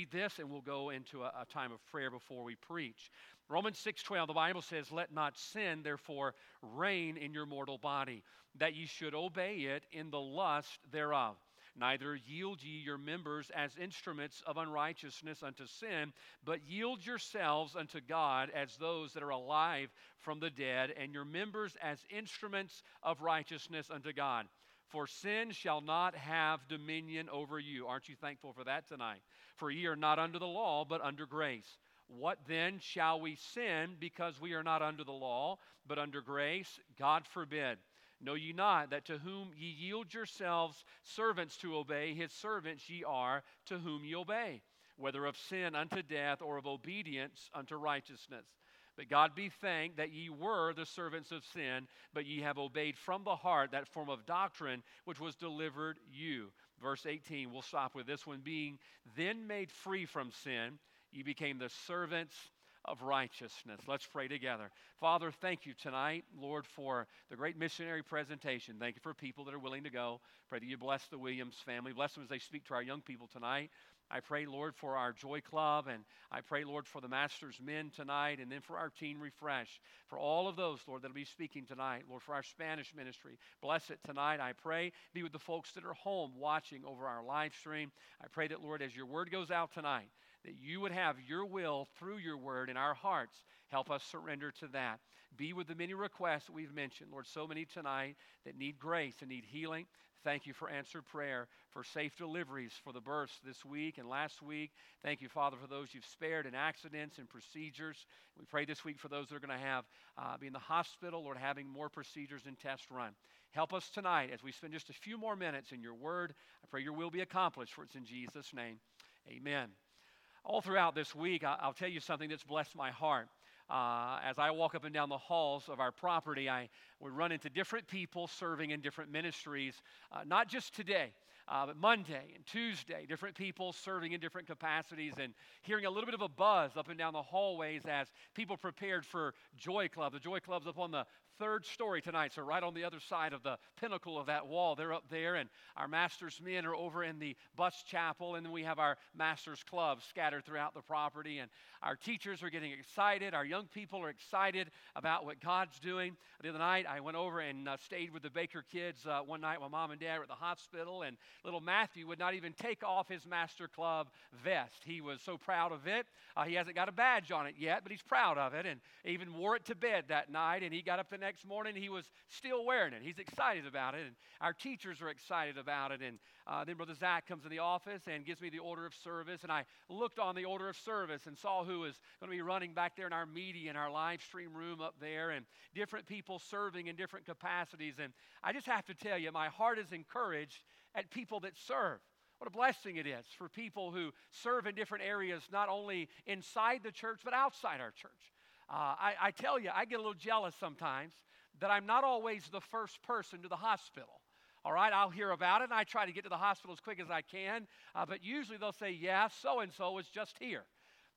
read this and we'll go into a, a time of prayer before we preach. Romans 6:12 the Bible says let not sin therefore reign in your mortal body that ye should obey it in the lust thereof neither yield ye your members as instruments of unrighteousness unto sin but yield yourselves unto God as those that are alive from the dead and your members as instruments of righteousness unto God for sin shall not have dominion over you aren't you thankful for that tonight for ye are not under the law but under grace what then shall we sin because we are not under the law, but under grace? God forbid. Know ye not that to whom ye yield yourselves servants to obey, his servants ye are to whom ye obey, whether of sin unto death or of obedience unto righteousness? But God be thanked that ye were the servants of sin, but ye have obeyed from the heart that form of doctrine which was delivered you. Verse 18, we'll stop with this one. Being then made free from sin, you became the servants of righteousness. Let's pray together. Father, thank you tonight, Lord, for the great missionary presentation. Thank you for people that are willing to go. Pray that you bless the Williams family. Bless them as they speak to our young people tonight. I pray, Lord, for our Joy Club, and I pray, Lord, for the Master's Men tonight, and then for our Teen Refresh, for all of those, Lord, that'll be speaking tonight, Lord, for our Spanish ministry. Bless it tonight, I pray. Be with the folks that are home watching over our live stream. I pray that, Lord, as your word goes out tonight, that you would have your will through your word in our hearts. Help us surrender to that. Be with the many requests that we've mentioned, Lord, so many tonight that need grace and need healing. Thank you for answered prayer, for safe deliveries for the births this week and last week. Thank you, Father, for those you've spared in accidents and procedures. We pray this week for those that are going to have uh, be in the hospital or having more procedures and tests run. Help us tonight as we spend just a few more minutes in your word. I pray your will be accomplished, for it's in Jesus' name. Amen all throughout this week, I'll tell you something that's blessed my heart. Uh, as I walk up and down the halls of our property, I would run into different people serving in different ministries, uh, not just today. Uh, but Monday and Tuesday, different people serving in different capacities and hearing a little bit of a buzz up and down the hallways as people prepared for Joy Club. The Joy Club's up on the third story tonight, so right on the other side of the pinnacle of that wall. They're up there, and our master's men are over in the bus chapel, and then we have our master's club scattered throughout the property. And our teachers are getting excited. Our young people are excited about what God's doing. The other night, I went over and uh, stayed with the Baker kids uh, one night while mom and dad were at the hospital, and little Matthew would not even take off his master club vest. He was so proud of it. Uh, he hasn't got a badge on it yet, but he's proud of it, and even wore it to bed that night. And he got up the next next morning, he was still wearing it. He's excited about it, and our teachers are excited about it. And uh, then Brother Zach comes in the office and gives me the order of service, and I looked on the order of service and saw who was going to be running back there in our media and our live stream room up there, and different people serving in different capacities. And I just have to tell you, my heart is encouraged at people that serve. What a blessing it is for people who serve in different areas, not only inside the church, but outside our church. Uh, I, I tell you, I get a little jealous sometimes that I'm not always the first person to the hospital. All right, I'll hear about it and I try to get to the hospital as quick as I can. Uh, but usually they'll say, yeah, so and so is just here.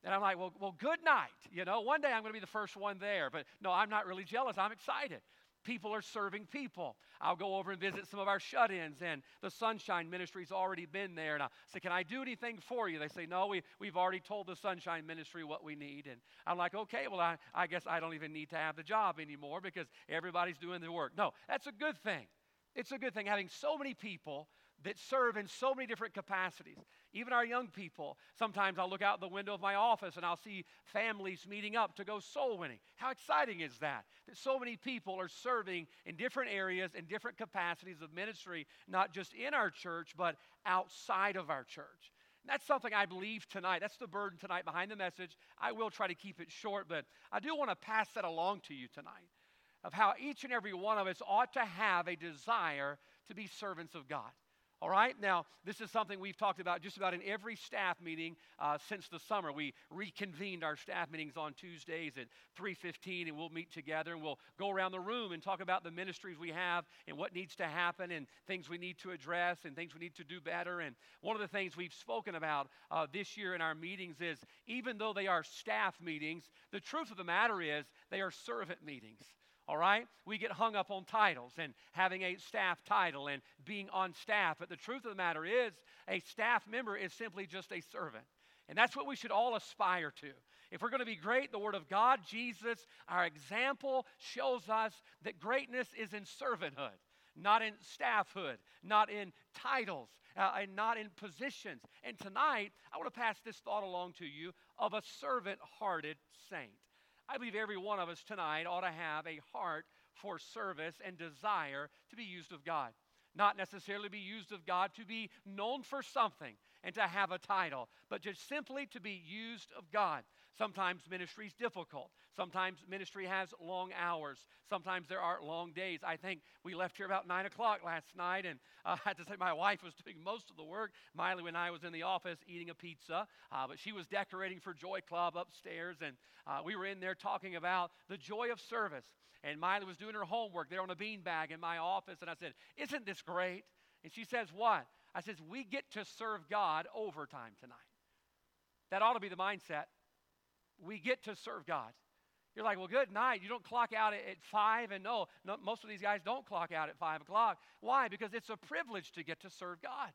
And I'm like, well, well, good night. You know, one day I'm going to be the first one there. But no, I'm not really jealous. I'm excited people are serving people. I'll go over and visit some of our shut ins, and the Sunshine Ministry's already been there. And I say, Can I do anything for you? They say, No, we, we've already told the Sunshine Ministry what we need. And I'm like, Okay, well, I, I guess I don't even need to have the job anymore because everybody's doing the work. No, that's a good thing. It's a good thing having so many people that serve in so many different capacities. Even our young people, sometimes I'll look out the window of my office and I'll see families meeting up to go soul winning. How exciting is that? That so many people are serving in different areas and different capacities of ministry, not just in our church, but outside of our church. And that's something I believe tonight. That's the burden tonight behind the message. I will try to keep it short, but I do want to pass that along to you tonight of how each and every one of us ought to have a desire to be servants of God. All right, now this is something we've talked about just about in every staff meeting uh, since the summer. We reconvened our staff meetings on Tuesdays at 3:15, and we'll meet together and we'll go around the room and talk about the ministries we have and what needs to happen and things we need to address and things we need to do better. And one of the things we've spoken about uh, this year in our meetings is even though they are staff meetings, the truth of the matter is they are servant meetings all right? We get hung up on titles and having a staff title and being on staff. But the truth of the matter is, a staff member is simply just a servant. And that's what we should all aspire to. If we're going to be great, the Word of God, Jesus, our example, shows us that greatness is in servanthood, not in staffhood, not in titles, uh, and not in positions. And tonight, I want to pass this thought along to you of a servant hearted saint. I believe every one of us tonight ought to have a heart for service and desire to be used of God. Not necessarily be used of God to be known for something and to have a title, but just simply to be used of God. Sometimes ministry is difficult. Sometimes ministry has long hours. Sometimes there are long days. I think we left here about 9 o'clock last night, and uh, I had to say my wife was doing most of the work. Miley and I was in the office eating a pizza, uh, but she was decorating for Joy Club upstairs, and uh, we were in there talking about the joy of service. And Miley was doing her homework there on a beanbag in my office, and I said, Isn't this great? And she says, What? I says, We get to serve God overtime tonight. That ought to be the mindset we get to serve God. You're like, well, good night. You don't clock out at, five, and no, no, most of these guys don't clock out at five o'clock. Why? Because it's a privilege to get to serve God.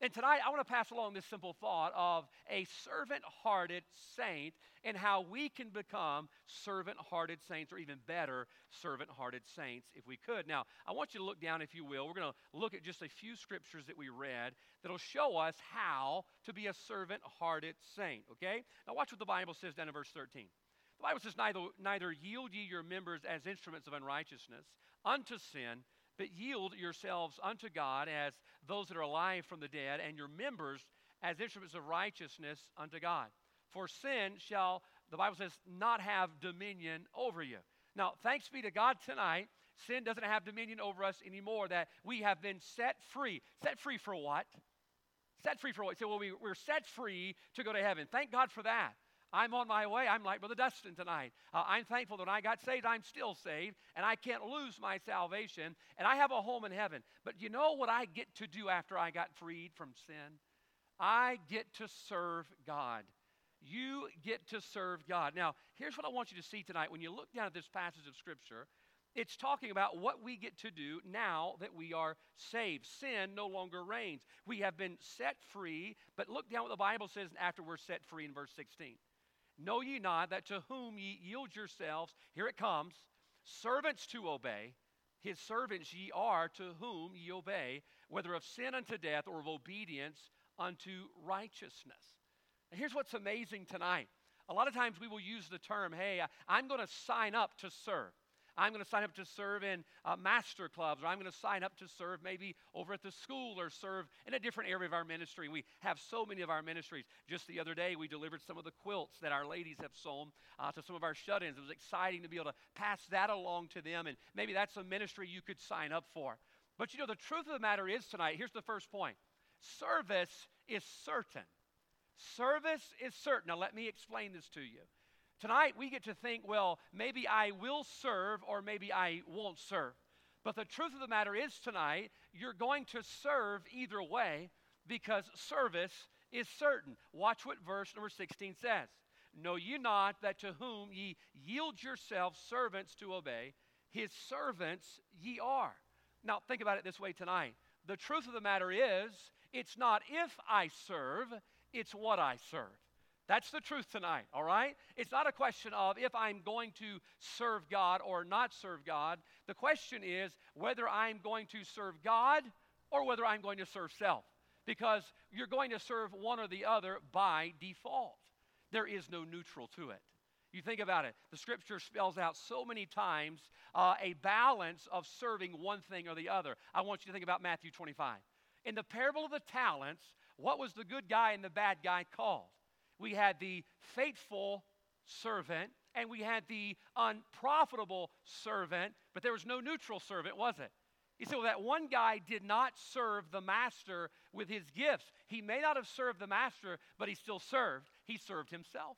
And tonight, I want to pass along this simple thought of a servant hearted saint and how we can become servant hearted saints, or even better, servant hearted saints if we could. Now, I want you to look down, if you will. We're going to look at just a few scriptures that we read that'll show us how to be a servant hearted saint, okay? Now, watch what the Bible says down in verse 13. The Bible says, neither, neither yield ye your members as instruments of unrighteousness unto sin but yield yourselves unto God as those that are alive from the dead, and your members as instruments of righteousness unto God. For sin shall, the Bible says, not have dominion over you. Now, thanks be to God tonight, sin doesn't have dominion over us anymore, that we have been set free. Set free for what? Set free for what? So, well, we, we're set free to go to heaven. Thank God for that. I'm on my way. I'm like Brother Dustin tonight. Uh, I'm thankful that when I got saved, I'm still saved, and I can't lose my salvation, and I have a home in heaven. But you know what I get to do after I got freed from sin? I get to serve God. You get to serve God. Now, here's what I want you to see tonight. When you look down at this passage of Scripture, it's talking about what we get to do now that we are saved. Sin no longer reigns. We have been set free, but look down what the Bible says after we're set free in verse 16. Know ye not that to whom ye yield yourselves, here it comes, servants to obey, his servants ye are to whom ye obey, whether of sin unto death or of obedience unto righteousness. And here's what's amazing tonight. A lot of times we will use the term, hey, I'm going to sign up to serve. I'm going to sign up to serve in uh, master clubs, or I'm going to sign up to serve maybe over at the school or serve in a different area of our ministry. We have so many of our ministries. Just the other day, we delivered some of the quilts that our ladies have sewn uh, to some of our shut ins. It was exciting to be able to pass that along to them, and maybe that's a ministry you could sign up for. But you know, the truth of the matter is tonight, here's the first point service is certain. Service is certain. Now, let me explain this to you. Tonight, we get to think, well, maybe I will serve or maybe I won't serve. But the truth of the matter is, tonight, you're going to serve either way because service is certain. Watch what verse number 16 says. Know ye not that to whom ye yield yourselves servants to obey, his servants ye are. Now, think about it this way tonight. The truth of the matter is, it's not if I serve, it's what I serve. That's the truth tonight, all right? It's not a question of if I'm going to serve God or not serve God. The question is whether I'm going to serve God or whether I'm going to serve self. Because you're going to serve one or the other by default. There is no neutral to it. You think about it, the scripture spells out so many times uh, a balance of serving one thing or the other. I want you to think about Matthew 25. In the parable of the talents, what was the good guy and the bad guy called? We had the faithful servant and we had the unprofitable servant, but there was no neutral servant, was it? He said, Well, that one guy did not serve the master with his gifts. He may not have served the master, but he still served. He served himself.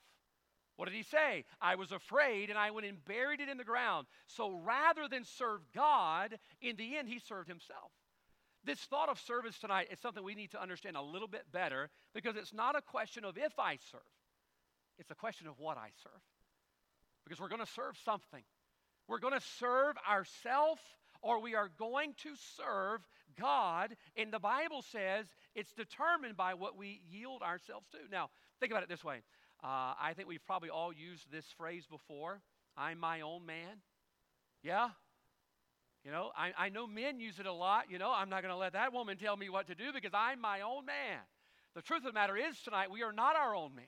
What did he say? I was afraid and I went and buried it in the ground. So rather than serve God, in the end, he served himself. This thought of service tonight is something we need to understand a little bit better because it's not a question of if I serve, it's a question of what I serve. Because we're going to serve something. We're going to serve ourselves or we are going to serve God. And the Bible says it's determined by what we yield ourselves to. Now, Think about it this way. Uh, I think we've probably all used this phrase before I'm my own man. Yeah? You know, I, I know men use it a lot. You know, I'm not going to let that woman tell me what to do because I'm my own man. The truth of the matter is tonight, we are not our own man.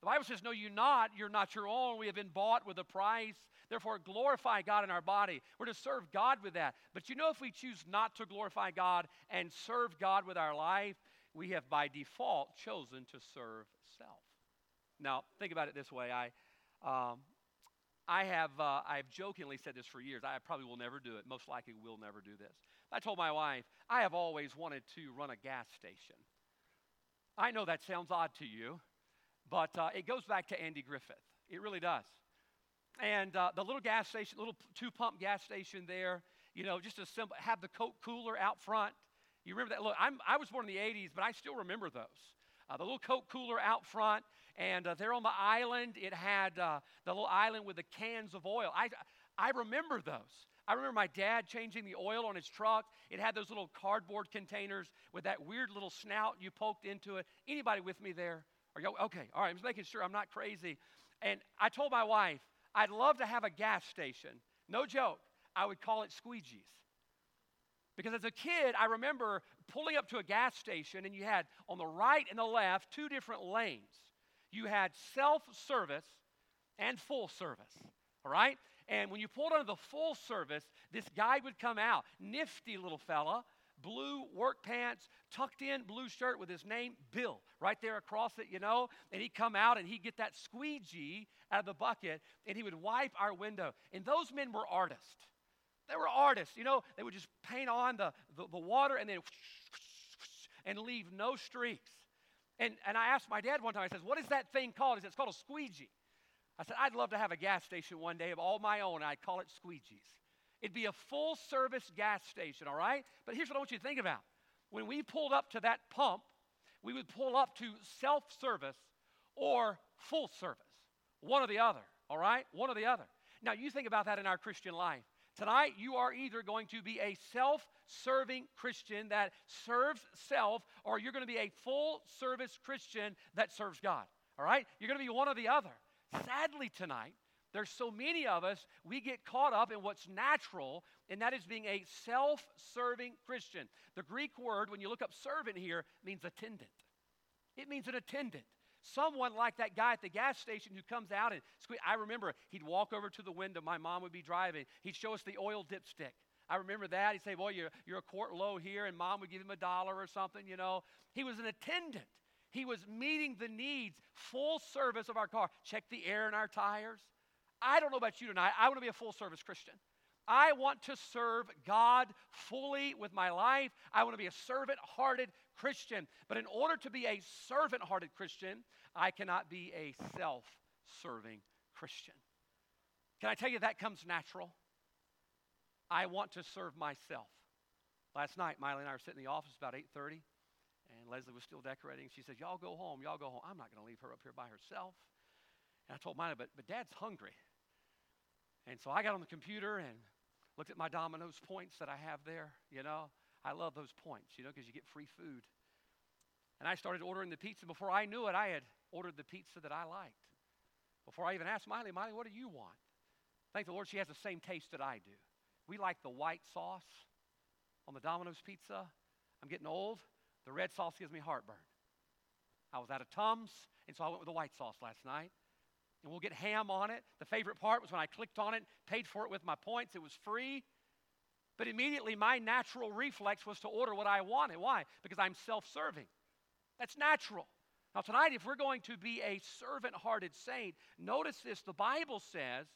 The Bible says, No, you not. You're not your own. We have been bought with a price. Therefore, glorify God in our body. We're to serve God with that. But you know, if we choose not to glorify God and serve God with our life, we have by default chosen to serve self. Now, think about it this way. I, um, I have, uh, I've jokingly said this for years. I probably will never do it. Most likely will never do this. I told my wife, I have always wanted to run a gas station. I know that sounds odd to you, but uh, it goes back to Andy Griffith. It really does. And uh, the little gas station, little two pump gas station there, you know, just a simple, have the Coke cooler out front. You remember that? Look, I'm, I was born in the 80s, but I still remember those. Uh, the little Coke cooler out front, and uh, there on the island, it had uh, the little island with the cans of oil. I, I remember those. I remember my dad changing the oil on his truck. It had those little cardboard containers with that weird little snout you poked into it. Anybody with me there? Are you okay? All right, I'm just making sure I'm not crazy. And I told my wife, I'd love to have a gas station. No joke. I would call it Squeegee's. Because as a kid, I remember pulling up to a gas station, and you had on the right and the left two different lanes you had self service and full service. All right? And when you pulled onto the full service, this guy would come out, nifty little fella, blue work pants, tucked in blue shirt with his name, Bill, right there across it, you know. And he'd come out and he'd get that squeegee out of the bucket and he would wipe our window. And those men were artists. They were artists, you know. They would just paint on the, the, the water and then and leave no streaks. And, and I asked my dad one time, I said, What is that thing called? He said, It's called a squeegee. I said, I'd love to have a gas station one day of all my own. I'd call it Squeegee's. It'd be a full service gas station, all right? But here's what I want you to think about. When we pulled up to that pump, we would pull up to self service or full service, one or the other, all right? One or the other. Now, you think about that in our Christian life. Tonight, you are either going to be a self serving Christian that serves self, or you're going to be a full service Christian that serves God. All right? You're going to be one or the other. Sadly, tonight, there's so many of us, we get caught up in what's natural, and that is being a self serving Christian. The Greek word, when you look up servant here, means attendant. It means an attendant. Someone like that guy at the gas station who comes out and. I remember he'd walk over to the window. My mom would be driving. He'd show us the oil dipstick. I remember that. He'd say, Boy, you're, you're a quart low here, and mom would give him a dollar or something, you know. He was an attendant. He was meeting the needs, full service of our car. Check the air in our tires. I don't know about you tonight. I want to be a full service Christian. I want to serve God fully with my life. I want to be a servant hearted Christian. But in order to be a servant hearted Christian, I cannot be a self serving Christian. Can I tell you that comes natural? I want to serve myself. Last night, Miley and I were sitting in the office about 8:30, and Leslie was still decorating. She said, "Y'all go home. Y'all go home. I'm not going to leave her up here by herself." And I told Miley, "But but Dad's hungry." And so I got on the computer and looked at my Domino's points that I have there. You know, I love those points. You know, because you get free food. And I started ordering the pizza. Before I knew it, I had ordered the pizza that I liked. Before I even asked Miley, Miley, what do you want? Thank the Lord she has the same taste that I do. We like the white sauce on the Domino's pizza. I'm getting old. The red sauce gives me heartburn. I was out of Tums, and so I went with the white sauce last night. And we'll get ham on it. The favorite part was when I clicked on it, paid for it with my points. It was free. But immediately my natural reflex was to order what I wanted. Why? Because I'm self serving. That's natural. Now, tonight, if we're going to be a servant hearted saint, notice this. The Bible says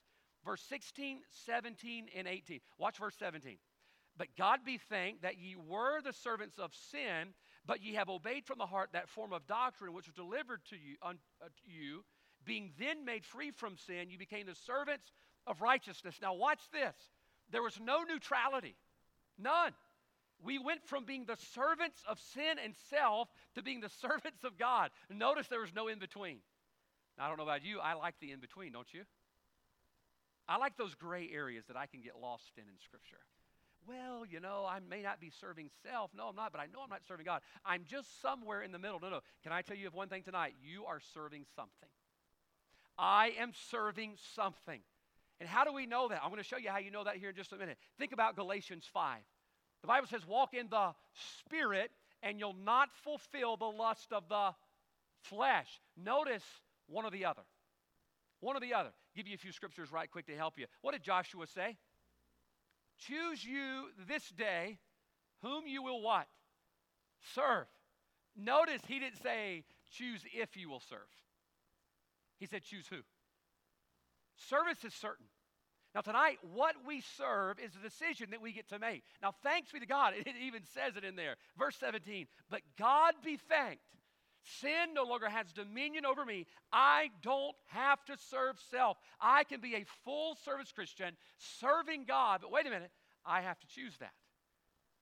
verse 16, 17, and 18. Watch verse 17. But God be thanked that ye were the servants of sin, but ye have obeyed from the heart that form of doctrine which was delivered to you, uh, you. Being then made free from sin, you became the servants of righteousness. Now, watch this. There was no neutrality, none. We went from being the servants of sin and self to being the servants of God. Notice there was no in between. I don't know about you, I like the in between, don't you? I like those gray areas that I can get lost in in Scripture. well, you know, I may not be serving self. No, I'm not, but I know I'm not serving God. I'm just somewhere in the middle. No, no. Can I tell you of one thing tonight? You are serving something. I am serving something. And how do we know that? I'm going to show you how you know that here in just a minute. Think about Galatians 5. The Bible says, walk in the Spirit, and you'll not fulfill the lust of the flesh. Notice one or the other. One or the other. Give you a few scriptures right quick to help you. What did Joshua say? Choose you this day whom you will what? Serve. Notice he didn't say choose if you will serve. He said choose who. Service is certain. Now, tonight, what we serve is a decision that we get to make. Now, thanks be to God, it even says it in there. Verse 17, but God be thanked. Sin no longer has dominion over me. I don't have to serve self. I can be a full service Christian serving God. But wait a minute, I have to choose that.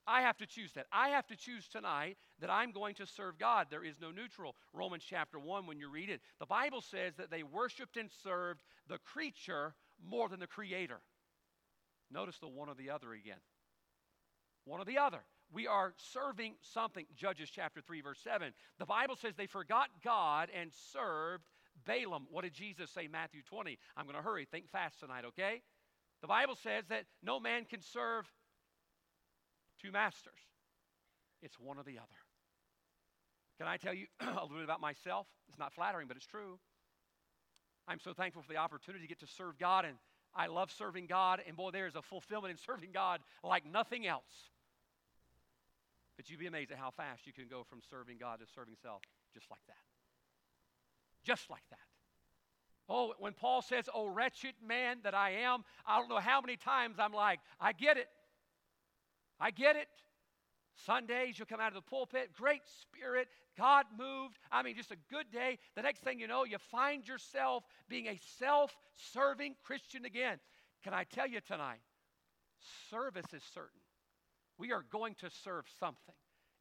I have to choose that. I have to choose tonight that I'm going to serve God. There is no neutral. Romans chapter 1, when you read it, the Bible says that they worshiped and served the creature more than the creator. Notice the one or the other again. One or the other. We are serving something. Judges chapter 3, verse 7. The Bible says they forgot God and served Baalim. What did Jesus say, Matthew 20? I'm going to hurry. Think fast tonight, okay? The Bible says that no man can serve two masters, it's one or the other. Can I tell you a little bit about myself? It's not flattering, but it's true. I'm so thankful for the opportunity to get to serve God, and I love serving God. And boy, there is a fulfillment in serving God like nothing else. But you'd be amazed at how fast you can go from serving God to serving self just like that. Just like that. Oh, when Paul says, Oh, wretched man that I am, I don't know how many times I'm like, I get it. I get it. Sundays, you'll come out of the pulpit, great spirit, God moved. I mean, just a good day. The next thing you know, you find yourself being a self serving Christian again. Can I tell you tonight? Service is certain. We are going to serve something.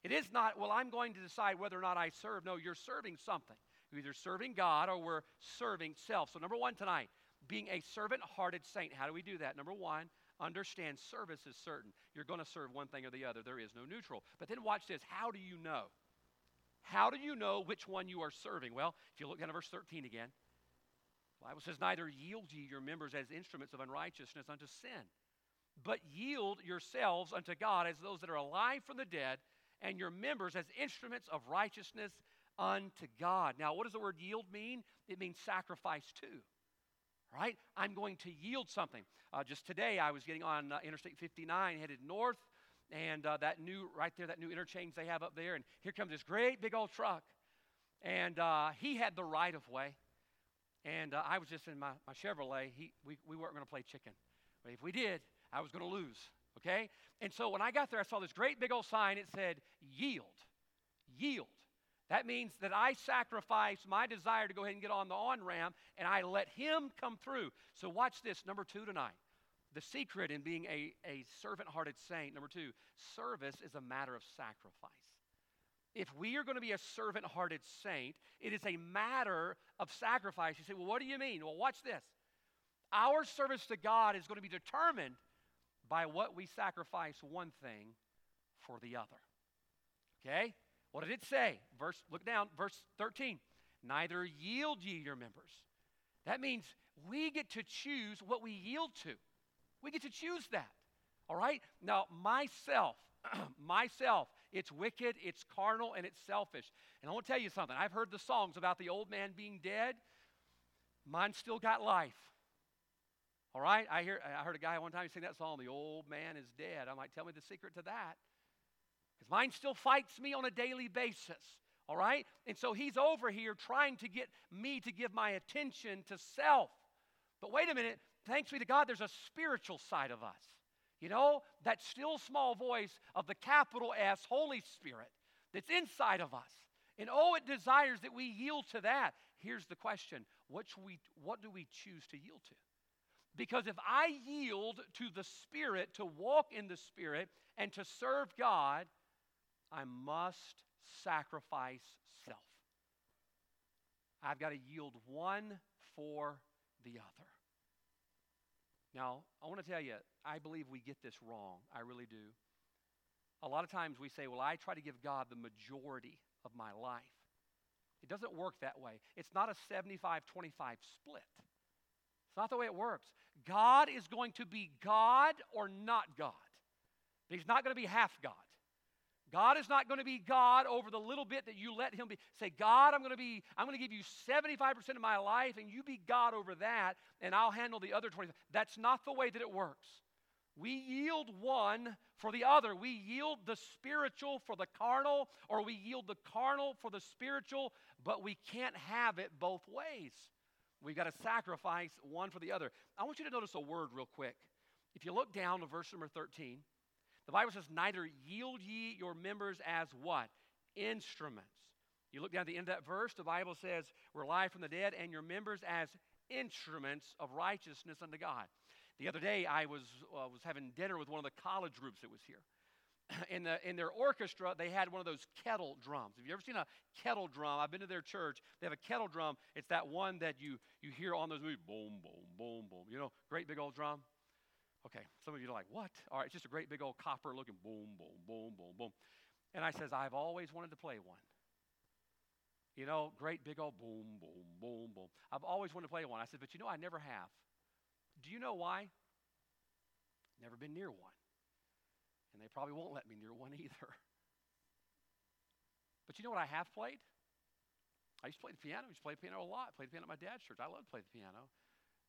It is not, well, I'm going to decide whether or not I serve. No, you're serving something. You're either serving God or we're serving self. So, number one tonight, being a servant hearted saint. How do we do that? Number one, understand service is certain. You're going to serve one thing or the other. There is no neutral. But then watch this. How do you know? How do you know which one you are serving? Well, if you look down at verse 13 again, the Bible says, Neither yield ye your members as instruments of unrighteousness unto sin, but yield yourselves unto God as those that are alive from the dead, and your members as instruments of righteousness unto God. Now, what does the word yield mean? It means sacrifice too. Right? I'm going to yield something. Uh, just today, I was getting on uh, Interstate 59 headed north, and uh, that new, right there, that new interchange they have up there, and here comes this great big old truck. And uh, he had the right of way, and uh, I was just in my, my Chevrolet. He, we, we weren't going to play chicken. But if we did, I was going to lose, okay? And so when I got there, I saw this great big old sign. It said, yield, yield. That means that I sacrifice my desire to go ahead and get on the on ramp and I let Him come through. So, watch this. Number two tonight. The secret in being a, a servant hearted saint, number two, service is a matter of sacrifice. If we are going to be a servant hearted saint, it is a matter of sacrifice. You say, well, what do you mean? Well, watch this. Our service to God is going to be determined by what we sacrifice one thing for the other. Okay? What did it say? Verse, look down, verse 13. Neither yield ye your members. That means we get to choose what we yield to. We get to choose that. All right? Now, myself, myself, it's wicked, it's carnal, and it's selfish. And I want to tell you something. I've heard the songs about the old man being dead. Mine still got life. All right? I, hear, I heard a guy one time sing that song, The Old Man is Dead. I'm like, tell me the secret to that. Because mine still fights me on a daily basis. All right? And so he's over here trying to get me to give my attention to self. But wait a minute, thanks be to God, there's a spiritual side of us. You know, that still small voice of the capital S, Holy Spirit, that's inside of us. And oh, it desires that we yield to that. Here's the question what, we, what do we choose to yield to? Because if I yield to the Spirit, to walk in the Spirit, and to serve God, I must sacrifice self. I've got to yield one for the other. Now, I want to tell you, I believe we get this wrong. I really do. A lot of times we say, well, I try to give God the majority of my life. It doesn't work that way. It's not a 75 25 split. It's not the way it works. God is going to be God or not God. He's not going to be half God. God is not going to be God over the little bit that you let him be. Say, God, I'm going to be, I'm going to give you 75% of my life and you be God over that and I'll handle the other 20. That's not the way that it works. We yield one for the other. We yield the spiritual for the carnal, or we yield the carnal for the spiritual, but we can't have it both ways. We've got to sacrifice one for the other. I want you to notice a word real quick. If you look down to verse number 13, the Bible says, Neither yield ye your members as what? Instruments. You look down at the end of that verse, the Bible says, We're alive from the dead, and your members as instruments of righteousness unto God. The other day, I was, uh, was having dinner with one of the college groups that was here. In, the, in their orchestra, they had one of those kettle drums. Have you ever seen a kettle drum? I've been to their church. They have a kettle drum. It's that one that you, you hear on those movies boom, boom, boom, boom. You know, great big old drum. Okay, some of you are like, what? All right, it's just a great big old copper looking boom, boom, boom, boom, boom. And I says, I've always wanted to play one. You know, great big old boom, boom, boom, boom. I've always wanted to play one. I said, but you know, I never have. Do you know why? Never been near one. And they probably won't let me near one either. But you know what I have played? I used to play the piano. I used to play the piano a lot. I played the piano at my dad's church. I loved to play the piano.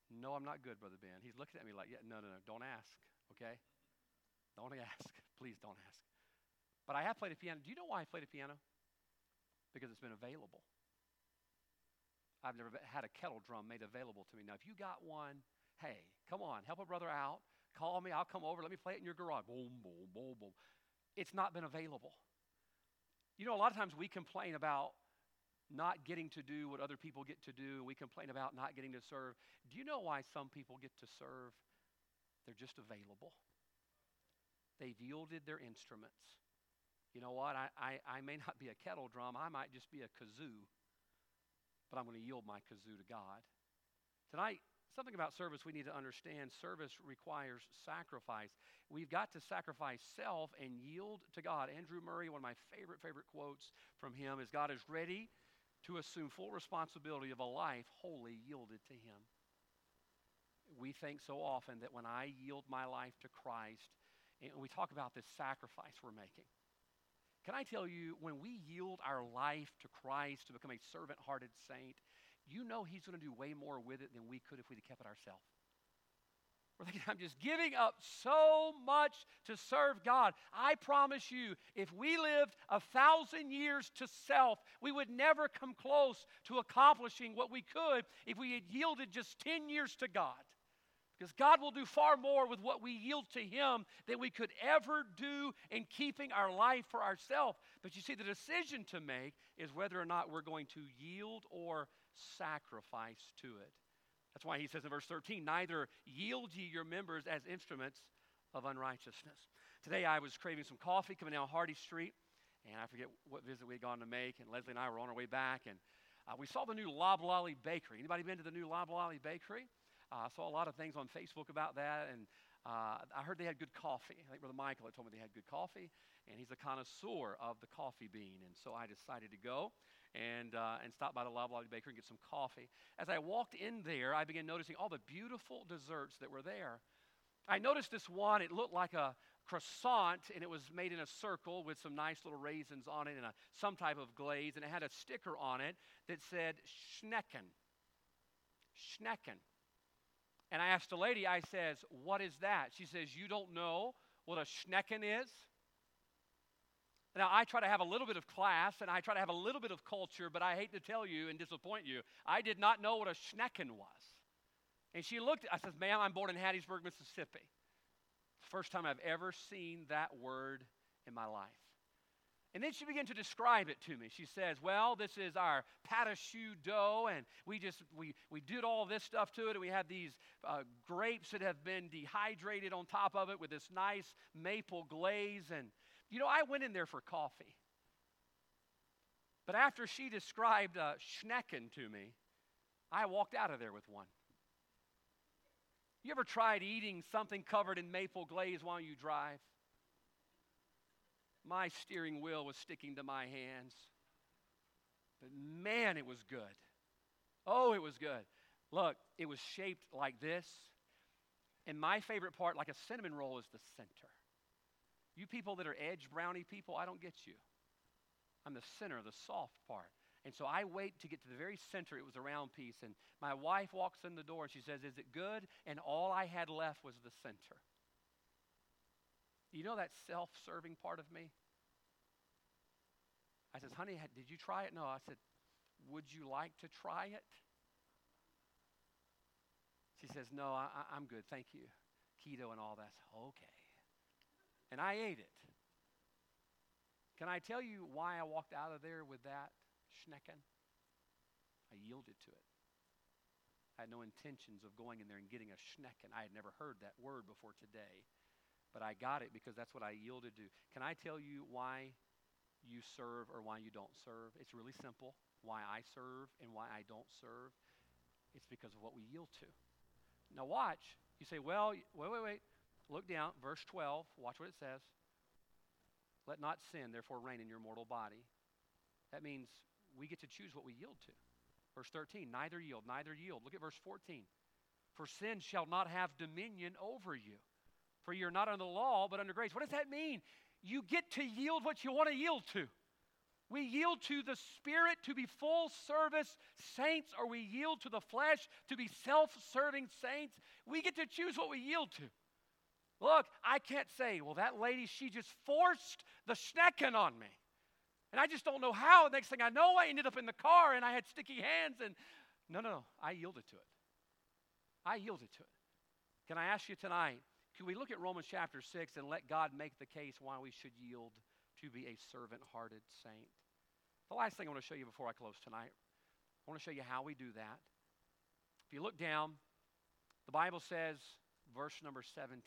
No, I'm not good, Brother Ben. He's looking at me like, yeah, no, no, no, don't ask, okay? Don't ask. Please don't ask. But I have played the piano. Do you know why I played the piano? Because it's been available. I've never had a kettle drum made available to me. Now, if you got one, Hey, come on, help a brother out. Call me, I'll come over. Let me play it in your garage. Boom, boom, boom, boom. It's not been available. You know, a lot of times we complain about not getting to do what other people get to do. We complain about not getting to serve. Do you know why some people get to serve? They're just available. They've yielded their instruments. You know what? I, I, I may not be a kettle drum, I might just be a kazoo, but I'm going to yield my kazoo to God. Tonight, Something about service we need to understand service requires sacrifice. We've got to sacrifice self and yield to God. Andrew Murray, one of my favorite, favorite quotes from him is God is ready to assume full responsibility of a life wholly yielded to Him. We think so often that when I yield my life to Christ, and we talk about this sacrifice we're making. Can I tell you, when we yield our life to Christ to become a servant hearted saint, you know He's going to do way more with it than we could if we'd kept it ourselves. We're thinking, I'm just giving up so much to serve God. I promise you, if we lived a thousand years to self, we would never come close to accomplishing what we could if we had yielded just 10 years to God. Because God will do far more with what we yield to Him than we could ever do in keeping our life for ourselves. But you see, the decision to make is whether or not we're going to yield or sacrifice to it. That's why he says in verse 13, Neither yield ye your members as instruments of unrighteousness. Today I was craving some coffee coming down Hardy Street, and I forget what visit we had gone to make, and Leslie and I were on our way back, and uh, we saw the new Loblolly Bakery. Anybody been to the new Loblolly Bakery? Uh, I saw a lot of things on Facebook about that, and uh, I heard they had good coffee. I think Brother Michael had told me they had good coffee, and he's a connoisseur of the coffee bean, and so I decided to go and, uh, and stop by the Loblolly Bakery and get some coffee. As I walked in there, I began noticing all the beautiful desserts that were there. I noticed this one, it looked like a croissant, and it was made in a circle with some nice little raisins on it and a, some type of glaze, and it had a sticker on it that said Schnecken. Schnecken. And I asked the lady, I says, what is that? She says, you don't know what a Schnecken is? Now, I try to have a little bit of class and I try to have a little bit of culture, but I hate to tell you and disappoint you, I did not know what a schnecken was. And she looked, I said, ma'am, I'm born in Hattiesburg, Mississippi. First time I've ever seen that word in my life. And then she began to describe it to me. She says, Well, this is our pâte choux dough, and we just we we did all this stuff to it, and we have these uh, grapes that have been dehydrated on top of it with this nice maple glaze, and you know, I went in there for coffee. But after she described uh, Schnecken to me, I walked out of there with one. You ever tried eating something covered in maple glaze while you drive? My steering wheel was sticking to my hands. But man, it was good. Oh, it was good. Look, it was shaped like this. And my favorite part, like a cinnamon roll, is the center. You people that are edge brownie people, I don't get you. I'm the center, the soft part. And so I wait to get to the very center. It was a round piece. And my wife walks in the door and she says, Is it good? And all I had left was the center. You know that self serving part of me? I says, Honey, did you try it? No. I said, Would you like to try it? She says, No, I, am good. Thank you. Keto and all that. Okay. And I ate it. Can I tell you why I walked out of there with that schnecken? I yielded to it. I had no intentions of going in there and getting a schnecken. I had never heard that word before today, but I got it because that's what I yielded to. Can I tell you why you serve or why you don't serve? It's really simple. Why I serve and why I don't serve, it's because of what we yield to. Now, watch. You say, well, wait, wait, wait. Look down, verse 12. Watch what it says. Let not sin, therefore, reign in your mortal body. That means we get to choose what we yield to. Verse 13, neither yield, neither yield. Look at verse 14. For sin shall not have dominion over you. For you're not under the law, but under grace. What does that mean? You get to yield what you want to yield to. We yield to the Spirit to be full service saints, or we yield to the flesh to be self serving saints. We get to choose what we yield to. Look, I can't say, well, that lady, she just forced the schnecken on me. And I just don't know how. The next thing I know, I ended up in the car and I had sticky hands. And no, no, no. I yielded to it. I yielded to it. Can I ask you tonight, can we look at Romans chapter 6 and let God make the case why we should yield to be a servant hearted saint? The last thing I want to show you before I close tonight, I want to show you how we do that. If you look down, the Bible says, verse number 17.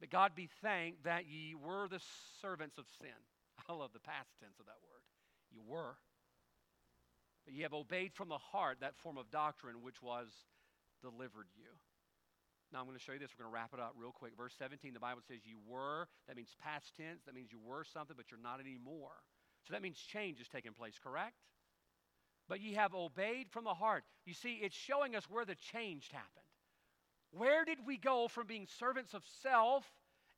But God be thanked that ye were the servants of sin. I love the past tense of that word. You were. But ye have obeyed from the heart that form of doctrine which was delivered you. Now I'm going to show you this. We're going to wrap it up real quick. Verse 17, the Bible says you were. That means past tense. That means you were something, but you're not anymore. So that means change is taking place, correct? But ye have obeyed from the heart. You see, it's showing us where the change happened. Where did we go from being servants of self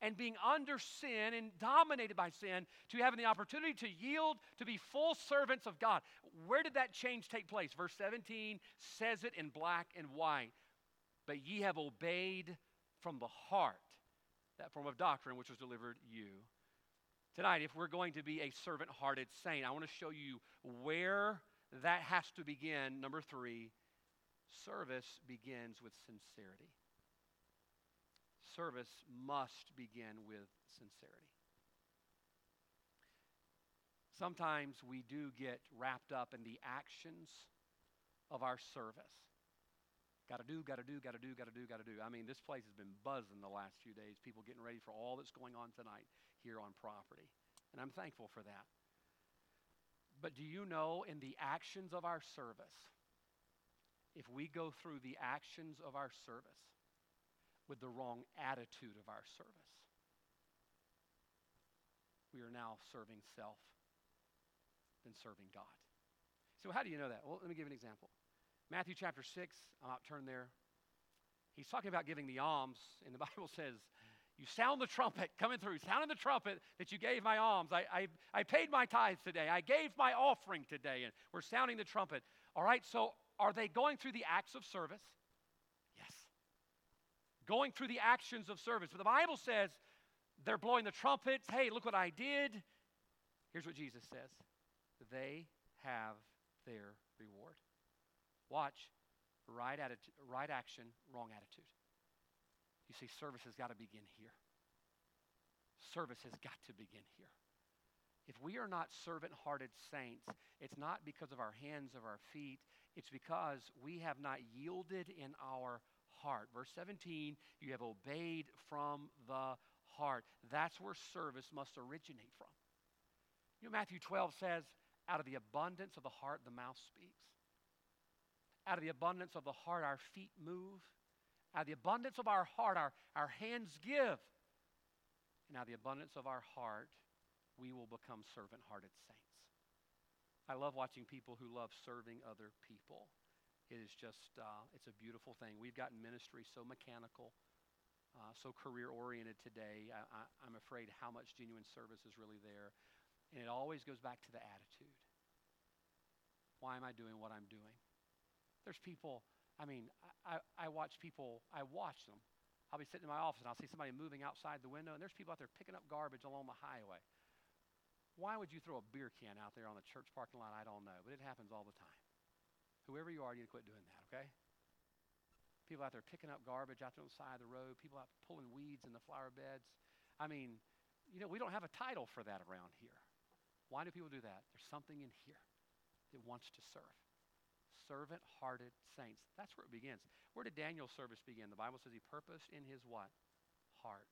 and being under sin and dominated by sin to having the opportunity to yield to be full servants of God? Where did that change take place? Verse 17 says it in black and white. But ye have obeyed from the heart that form of doctrine which was delivered you. Tonight, if we're going to be a servant hearted saint, I want to show you where that has to begin. Number three, service begins with sincerity service must begin with sincerity. Sometimes we do get wrapped up in the actions of our service. Got to do, got to do, got to do, got to do, got to do. I mean, this place has been buzzing the last few days. People getting ready for all that's going on tonight here on property. And I'm thankful for that. But do you know in the actions of our service, if we go through the actions of our service, with the wrong attitude of our service. We are now serving self than serving God. So, how do you know that? Well, let me give an example. Matthew chapter 6, I'll not turn there. He's talking about giving the alms, and the Bible says, You sound the trumpet coming through, sounding the trumpet that you gave my alms. I, I, I paid my tithes today. I gave my offering today, and we're sounding the trumpet. All right, so are they going through the acts of service? Going through the actions of service. But the Bible says they're blowing the trumpets. Hey, look what I did. Here's what Jesus says they have their reward. Watch right, attitude, right action, wrong attitude. You see, service has got to begin here. Service has got to begin here. If we are not servant hearted saints, it's not because of our hands or our feet, it's because we have not yielded in our heart. Verse 17, you have obeyed from the heart. That's where service must originate from. You know, Matthew 12 says, out of the abundance of the heart, the mouth speaks. Out of the abundance of the heart, our feet move. Out of the abundance of our heart, our, our hands give. And out of the abundance of our heart, we will become servant hearted saints. I love watching people who love serving other people. It is just, uh, it's a beautiful thing. We've gotten ministry so mechanical, uh, so career oriented today. I, am afraid how much genuine service is really there. And it always goes back to the attitude. Why am I doing what I'm doing? There's people, I mean, I, I watch people, I watch them. I'll be sitting in my office and I'll see somebody moving outside the window, and there's people out there picking up garbage along the highway. Why would you throw a beer can out there on the church parking lot? I don't know, but it happens all the time. Whoever you are, you need to quit doing that, okay? People out there picking up garbage out there on the side of the road, people out pulling weeds in the flower beds. I mean, you know, we don't have a title for that around here. Why do people do that? There's something in here that wants to serve. Servant hearted saints. That's where it begins. Where did Daniel's service begin? The Bible says he purposed in his what? Heart.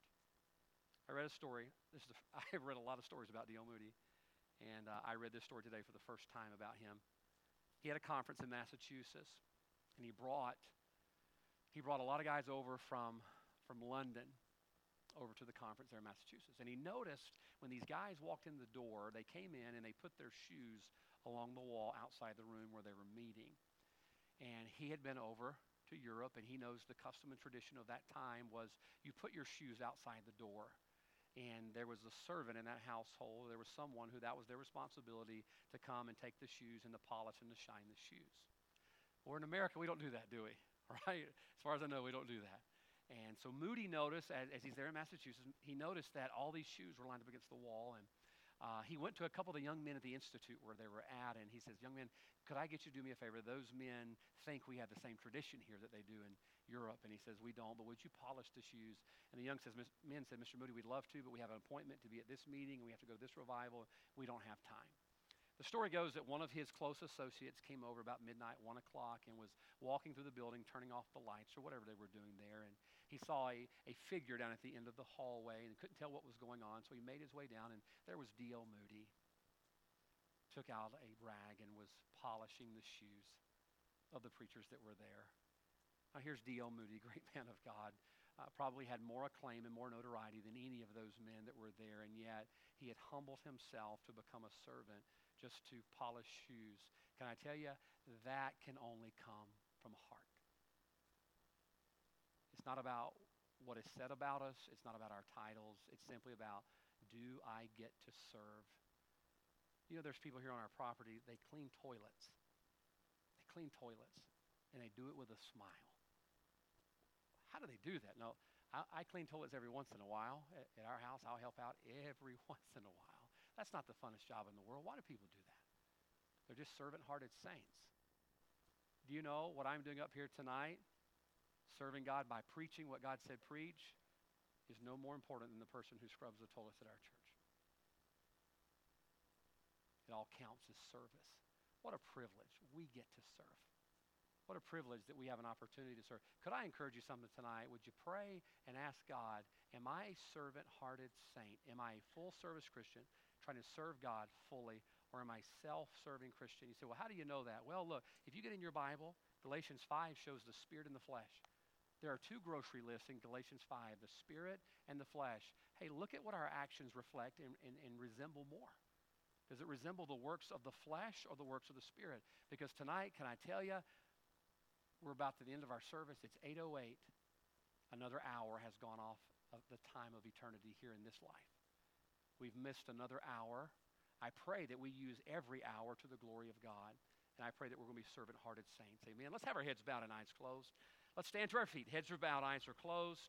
I read a story. This is I have read a lot of stories about D.L. Moody, and uh, I read this story today for the first time about him. He had a conference in Massachusetts, and he brought he brought a lot of guys over from from London over to the conference there in Massachusetts. And he noticed when these guys walked in the door, they came in and they put their shoes along the wall outside the room where they were meeting. And he had been over to Europe, and he knows the custom and tradition of that time was you put your shoes outside the door and there was a servant in that household. There was someone who that was their responsibility to come and take the shoes and to polish and to shine the shoes. Or in America, we don't do that, do we? Right? As far as I know, we don't do that. And so Moody noticed, as, as he's there in Massachusetts, he noticed that all these shoes were lined up against the wall. And uh, he went to a couple of the young men at the institute where they were at, and he says, Young men, could I get you to do me a favor? Those men think we have the same tradition here that they do in Europe. And he says, We don't, but would you polish the shoes? And the young says, men said, Mr. Moody, we'd love to, but we have an appointment to be at this meeting, and we have to go to this revival. We don't have time. The story goes that one of his close associates came over about midnight, 1 o'clock, and was walking through the building, turning off the lights or whatever they were doing there. And he saw a, a figure down at the end of the hallway and couldn't tell what was going on. So he made his way down, and there was D.L. Moody. Took out a rag and was polishing the shoes of the preachers that were there. Now, here's D.L. Moody, great man of God. Uh, probably had more acclaim and more notoriety than any of those men that were there, and yet he had humbled himself to become a servant just to polish shoes. Can I tell you, that can only come from heart. It's not about what is said about us, it's not about our titles, it's simply about do I get to serve? You know, there's people here on our property, they clean toilets. They clean toilets, and they do it with a smile how do they do that? No, I, I clean toilets every once in a while at, at our house. I'll help out every once in a while. That's not the funnest job in the world. Why do people do that? They're just servant hearted saints. Do you know what I'm doing up here tonight? Serving God by preaching what God said preach is no more important than the person who scrubs the toilets at our church. It all counts as service. What a privilege. We get to serve. What a privilege that we have an opportunity to serve. Could I encourage you something tonight? Would you pray and ask God, Am I a servant hearted saint? Am I a full service Christian trying to serve God fully? Or am I self serving Christian? You say, Well, how do you know that? Well, look, if you get in your Bible, Galatians 5 shows the spirit and the flesh. There are two grocery lists in Galatians 5 the spirit and the flesh. Hey, look at what our actions reflect and, and, and resemble more. Does it resemble the works of the flesh or the works of the spirit? Because tonight, can I tell you, we're about to the end of our service. It's 8:08. Another hour has gone off of the time of eternity here in this life. We've missed another hour. I pray that we use every hour to the glory of God. And I pray that we're going to be servant hearted saints. Amen. Let's have our heads bowed and eyes closed. Let's stand to our feet. Heads are bowed, eyes are closed.